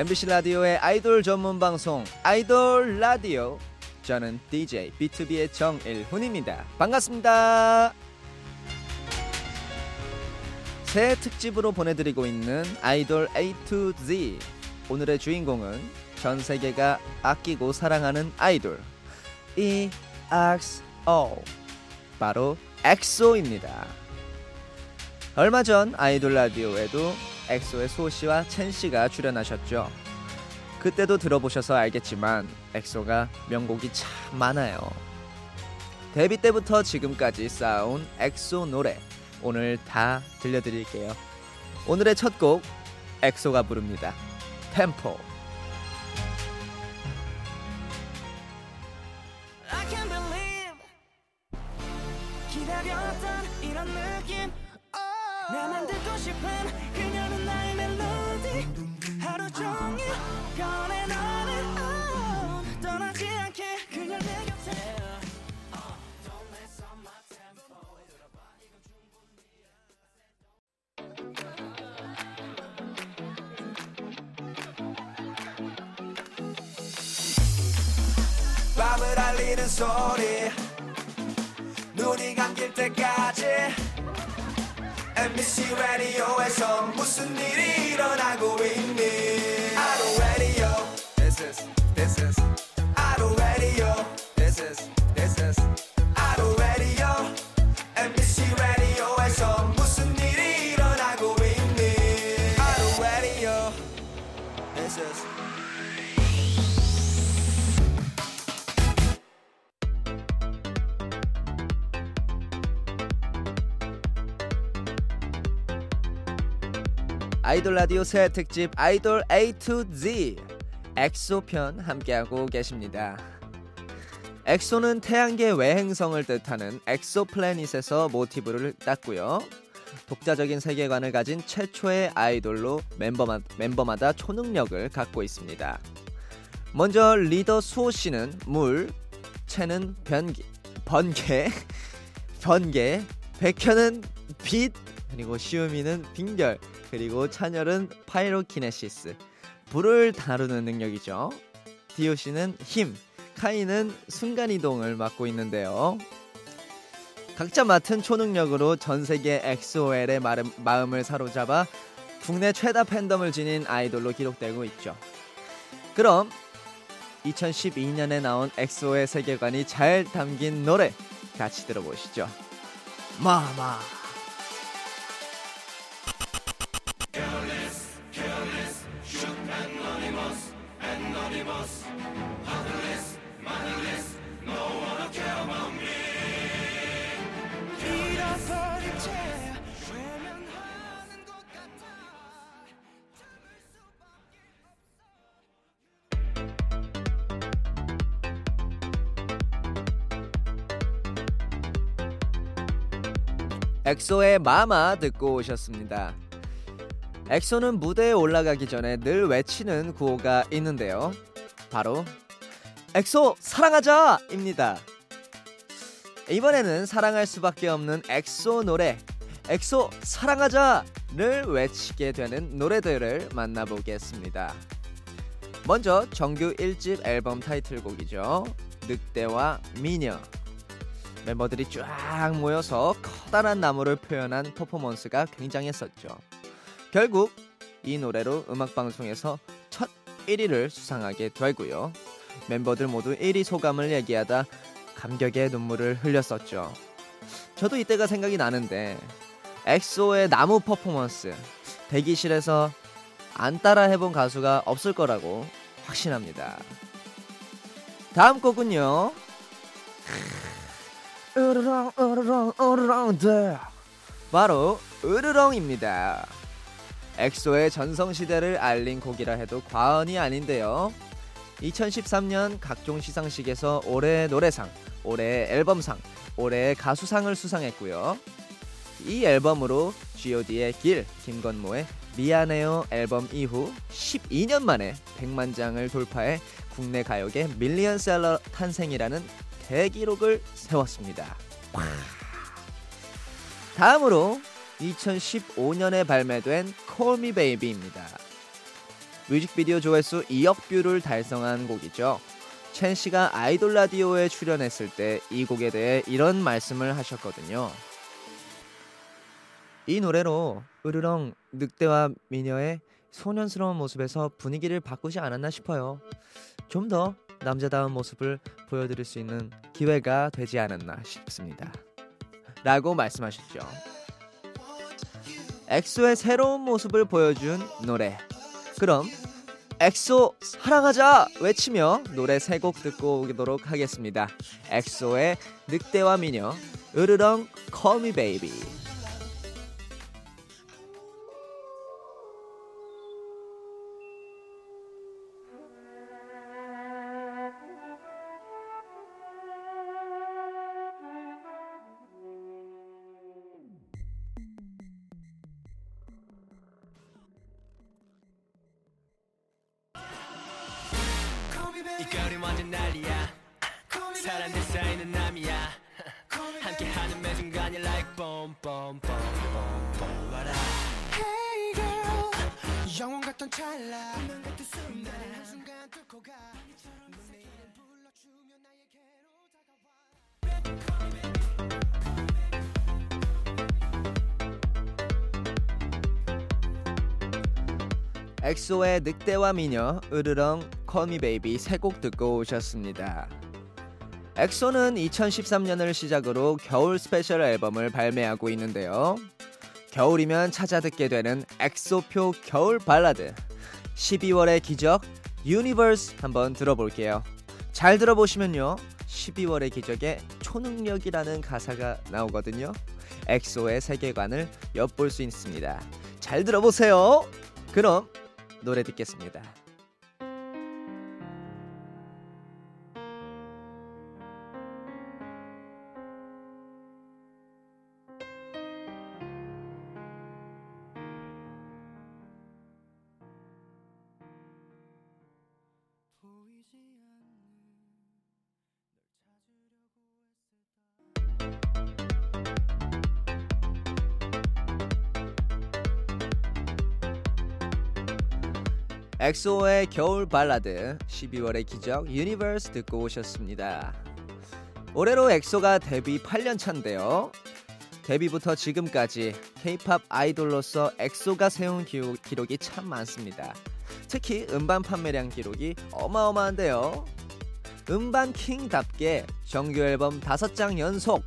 MBC 라디오의 아이돌 전문 방송 아이돌 라디오 저는 DJ BTOB의 정일훈입니다. 반갑습니다. 새 특집으로 보내드리고 있는 아이돌 A to Z 오늘의 주인공은 전 세계가 아끼고 사랑하는 아이돌 EXO 바로 엑소입니다. 얼마 전 아이돌 라디오에도 엑소의 수호 씨와 첸 씨가 출연하셨죠. 그때도 들어보셔서 알겠지만 엑소가 명곡이 참 많아요. 데뷔 때부터 지금까지 쌓아온 엑소 노래 오늘 다 들려드릴게요. 오늘의 첫 곡 엑소가 부릅니다. 템포. 나만 듣고 싶은 그녀는 나의 멜로디. 하루 종일 꺼내 너는 on 떠나지 않게 그녀 내 곁에. 밤을 알리는 소리 눈이 감길 때까지 MBC 라디오에서 무슨 일이 일어나고 있니 아이돌 라디오 새 특집 아이돌 A to Z 엑소 편 함께하고 계십니다. 엑소는 태양계 외행성을 뜻하는 exoplanet에서 모티브를 땄고요. 독자적인 세계관을 가진 최초의 아이돌로 멤버마, 멤버마다 초능력을 갖고 있습니다. 먼저 리더 수호 씨는 물, 첸은 변기, 번개, 번개, 백현은 빛, 그리고 시우민은 빙결, 그리고 찬열은 pyrokinesis, 불을 다루는 능력이죠. 디오 씨는 힘, 카이는 순간 이동을 맡고 있는데요. 각자 맡은 초능력으로 전 세계 마음, 마음을 사로잡아 국내 최다 팬덤을 지닌 아이돌로 기록되고 있죠. 그럼 2012년에 나온 엑소의 세계관이 잘 담긴 노래 같이 들어보시죠. 마마. 엑소의 마마 듣고 오셨습니다. 엑소는 무대에 올라가기 전에 늘 외치는 구호가 있는데요. 바로 엑소 사랑하자입니다. 이번에는 사랑할 수밖에 없는 엑소 노래 엑소 사랑하자를 외치게 되는 노래들을 만나보겠습니다. 먼저 정규 1집 앨범 타이틀곡이죠. 늑대와 미녀 멤버들이 쫙 모여서 커다란 나무를 표현한 퍼포먼스가 굉장했었죠. 결국 이 노래로 음악 방송에서 첫 1위를 수상하게 되고요. 멤버들 모두 1위 소감을 얘기하다 감격의 눈물을 흘렸었죠. 저도 이때가 생각이 나는데 엑소의 나무 퍼포먼스 대기실에서 안 따라 해본 가수가 없을 거라고 확신합니다. 다음 곡은요. 으르렁 으르렁 으르렁 들 바로 으르렁입니다. 엑소의 전성시대를 알린 곡이라 해도 과언이 아닌데요. 2013년 각종 시상식에서 올해 노래상, 올해 앨범상, 올해 가수상을 수상했고요. 이 앨범으로 G.O.D의 길, 김건모의 미안해요 앨범 이후 12년 만에 100만 장을 돌파해 국내 가요계 밀리언셀러 탄생이라는 대기록을 세웠습니다. 와. 다음으로 2015년에 발매된 Me Baby입니다. 뮤직비디오 조회수 2억 뷰를 달성한 곡이죠. 첸 씨가 아이돌 라디오에 출연했을 때 이 곡에 대해 이런 말씀을 하셨거든요. 이 노래로 으르렁 늑대와 미녀의 소년스러운 모습에서 분위기를 바꾸지 않았나 싶어요. 좀 더 남자다운 모습을 보여드릴 수 있는 기회가 되지 않았나 싶습니다. 라고 말씀하셨죠. 엑소의 새로운 모습을 보여준 노래. 그럼 엑소 사랑하자 외치며 노래 세 곡 듣고 오도록 하겠습니다. 엑소의 늑대와 미녀, 으르렁 Baby. 이 거리 완전 난리야. 사람들 사이는 남이야. 함께하는 매 순간이 like boom boom boom boom boom. what up Hey girl. 영원 같던 찰나. 운명 같은 순간 한순간 뚫고 가. 넌내 이름 불러주며 나에게로 다가와. 엑소의 늑대와 미녀, 으르렁, Me Baby 세곡 듣고 오셨습니다. 엑소는 2013년을 시작으로 겨울 스페셜 앨범을 발매하고 있는데요. 겨울이면 찾아 듣게 되는 엑소표 겨울 발라드 12월의 기적 Universe 한번 들어볼게요. 잘 들어보시면요. 12월의 기적에 초능력이라는 가사가 나오거든요. 엑소의 세계관을 엿볼 수 있습니다. 잘 들어보세요. 그럼 노래 듣겠습니다. 엑소의 겨울 발라드 12월의 기적 Universe 듣고 오셨습니다. 올해로 엑소가 데뷔 8년 차인데요. 데뷔부터 지금까지 K-팝 아이돌로서 엑소가 세운 기록, 기록이 참 많습니다. 특히 음반 판매량 기록이 어마어마한데요. 음반 king답게 정규 앨범 5장 연속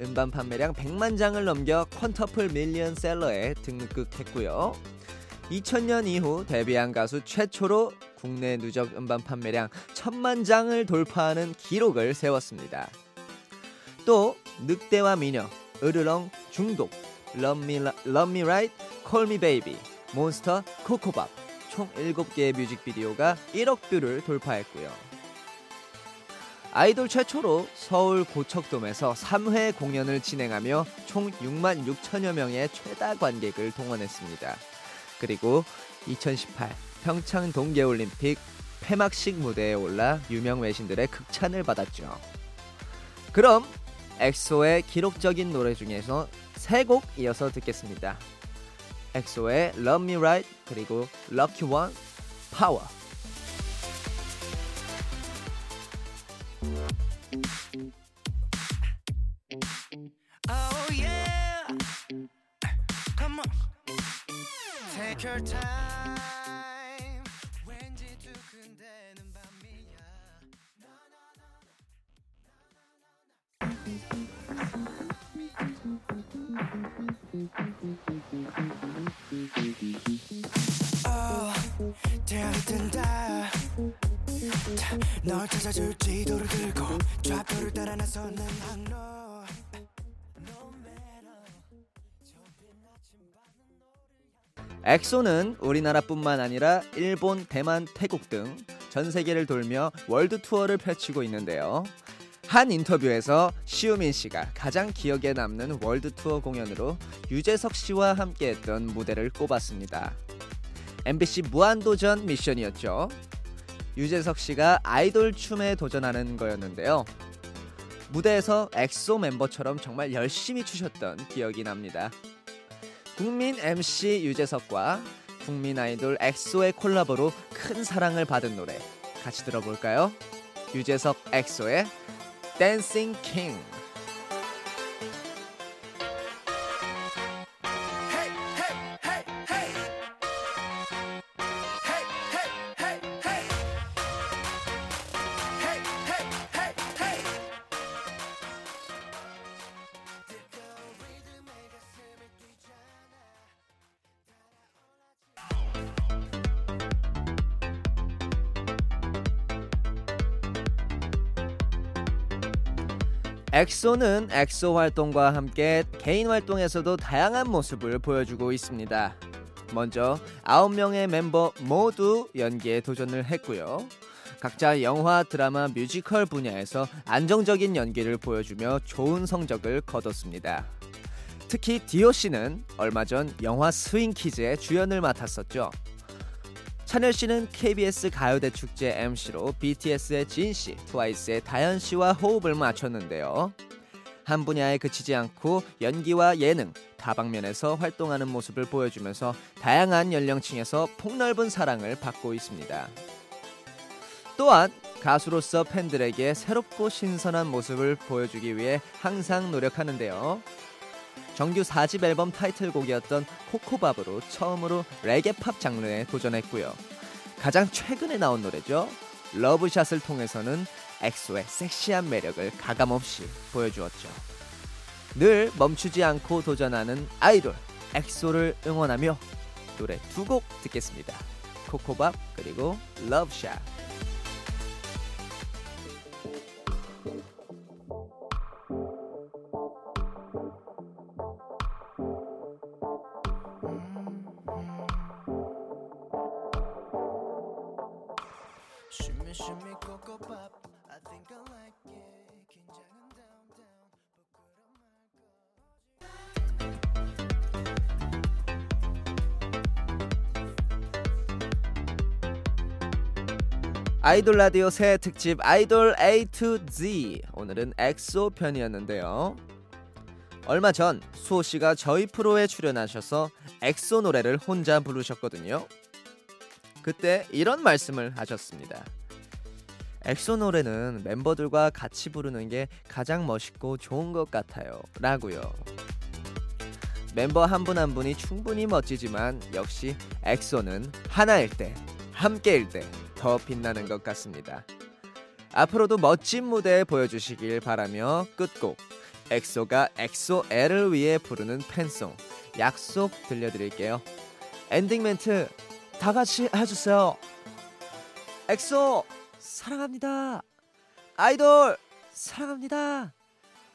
음반 판매량 100만 장을 넘겨 quintuple 밀리언 셀러에 등극했고요. 2000년 이후 데뷔한 가수 최초로 국내 누적 음반 판매량 1000만 장을 돌파하는 기록을 세웠습니다. 또 늑대와 미녀, 으르렁, 중독, Love Me, Love Me Right, Call Me Baby, Monster, Ko Ko Bop 총 7개의 뮤직비디오가 1억 뷰를 돌파했고요. 아이돌 최초로 서울 고척돔에서 3회 공연을 진행하며 총 6만 6천여 명의 최다 관객을 동원했습니다. 그리고 2018 평창 동계올림픽 폐막식 무대에 올라 유명 외신들의 극찬을 받았죠. 그럼 엑소의 기록적인 노래 중에서 세 곡 이어서 듣겠습니다. 엑소의 Love Me Right 그리고 Lucky One, Power. 널 찾아줄 지도를 들고 좌표를 따라 나서는 항로 엑소는 우리나라뿐만 아니라 일본, 대만, 태국 등 전 세계를 돌며 월드 투어를 펼치고 있는데요. 한 인터뷰에서 시우민 씨가 가장 기억에 남는 월드 투어 공연으로 유재석 씨와 함께했던 무대를 꼽았습니다. MBC 무한도전 미션이었죠. 유재석 씨가 아이돌 춤에 도전하는 거였는데요. 무대에서 엑소 멤버처럼 정말 열심히 추셨던 기억이 납니다. 국민 MC 유재석과 국민 아이돌 엑소의 콜라보로 큰 사랑을 받은 노래 같이 들어볼까요? 유재석 엑소의 Dancing King. 엑소는 엑소 활동과 함께 개인 활동에서도 다양한 모습을 보여주고 있습니다. 먼저 9명의 멤버 모두 연기에 도전을 했고요. 각자 영화, 드라마, 뮤지컬 분야에서 안정적인 연기를 보여주며 좋은 성적을 거뒀습니다. 특히 디오 씨는 얼마 전 영화 스윙키즈의 주연을 맡았었죠. 찬열 씨는 KBS 가요대 축제 MC로 BTS의 진 씨, 트와이스의 다현 씨와 호흡을 맞췄는데요. 한 분야에 그치지 않고 연기와 예능, 다방면에서 활동하는 모습을 보여주면서 다양한 연령층에서 폭넓은 사랑을 받고 있습니다. 또한 가수로서 팬들에게 새롭고 신선한 모습을 보여주기 위해 항상 노력하는데요. 정규 4집 앨범 타이틀곡이었던 코코밥으로 처음으로 레게팝 장르에 도전했고요. 가장 최근에 나온 노래죠. Love Shot을 통해서는 엑소의 섹시한 매력을 가감없이 보여주었죠. 늘 멈추지 않고 도전하는 아이돌 엑소를 응원하며 노래 두 곡 듣겠습니다. Ko Ko Bop 그리고 Love Shot. Shimmy, shimmy, think I like it. 긴장은 down, down. 부끄러워 말 아이돌 라디오 새 특집 아이돌 A to Z 오늘은 엑소 편이었는데요. 얼마 전 수호 씨가 저희 프로에 출연하셔서 엑소 노래를 혼자 부르셨거든요. 그때 이런 말씀을 하셨습니다. 엑소 노래는 멤버들과 같이 부르는 게 가장 멋있고 좋은 것 같아요. 라고요. 멤버 한 분 한 분이 충분히 멋지지만 역시 엑소는 하나일 때, 함께일 때 더 빛나는 것 같습니다. 앞으로도 멋진 무대 보여주시길 바라며 끝곡 엑소가 엑소 L을 위해 부르는 팬송 약속 들려드릴게요. 엔딩 멘트 다 같이 해주세요. 엑소 사랑합니다. 아이돌 사랑합니다.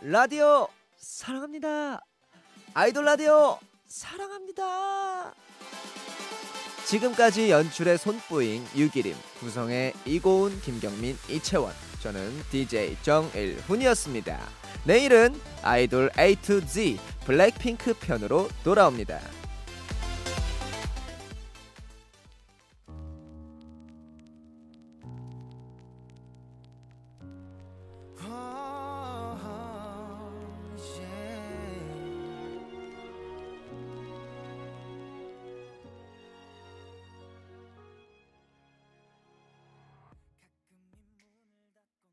라디오 사랑합니다. 아이돌 라디오 사랑합니다. 지금까지 연출의 손뿌잉 유기림 구성의 이고은 김경민 이채원 저는 DJ 정일훈이었습니다. 내일은 아이돌 A to Z 블랙핑크 편으로 돌아옵니다.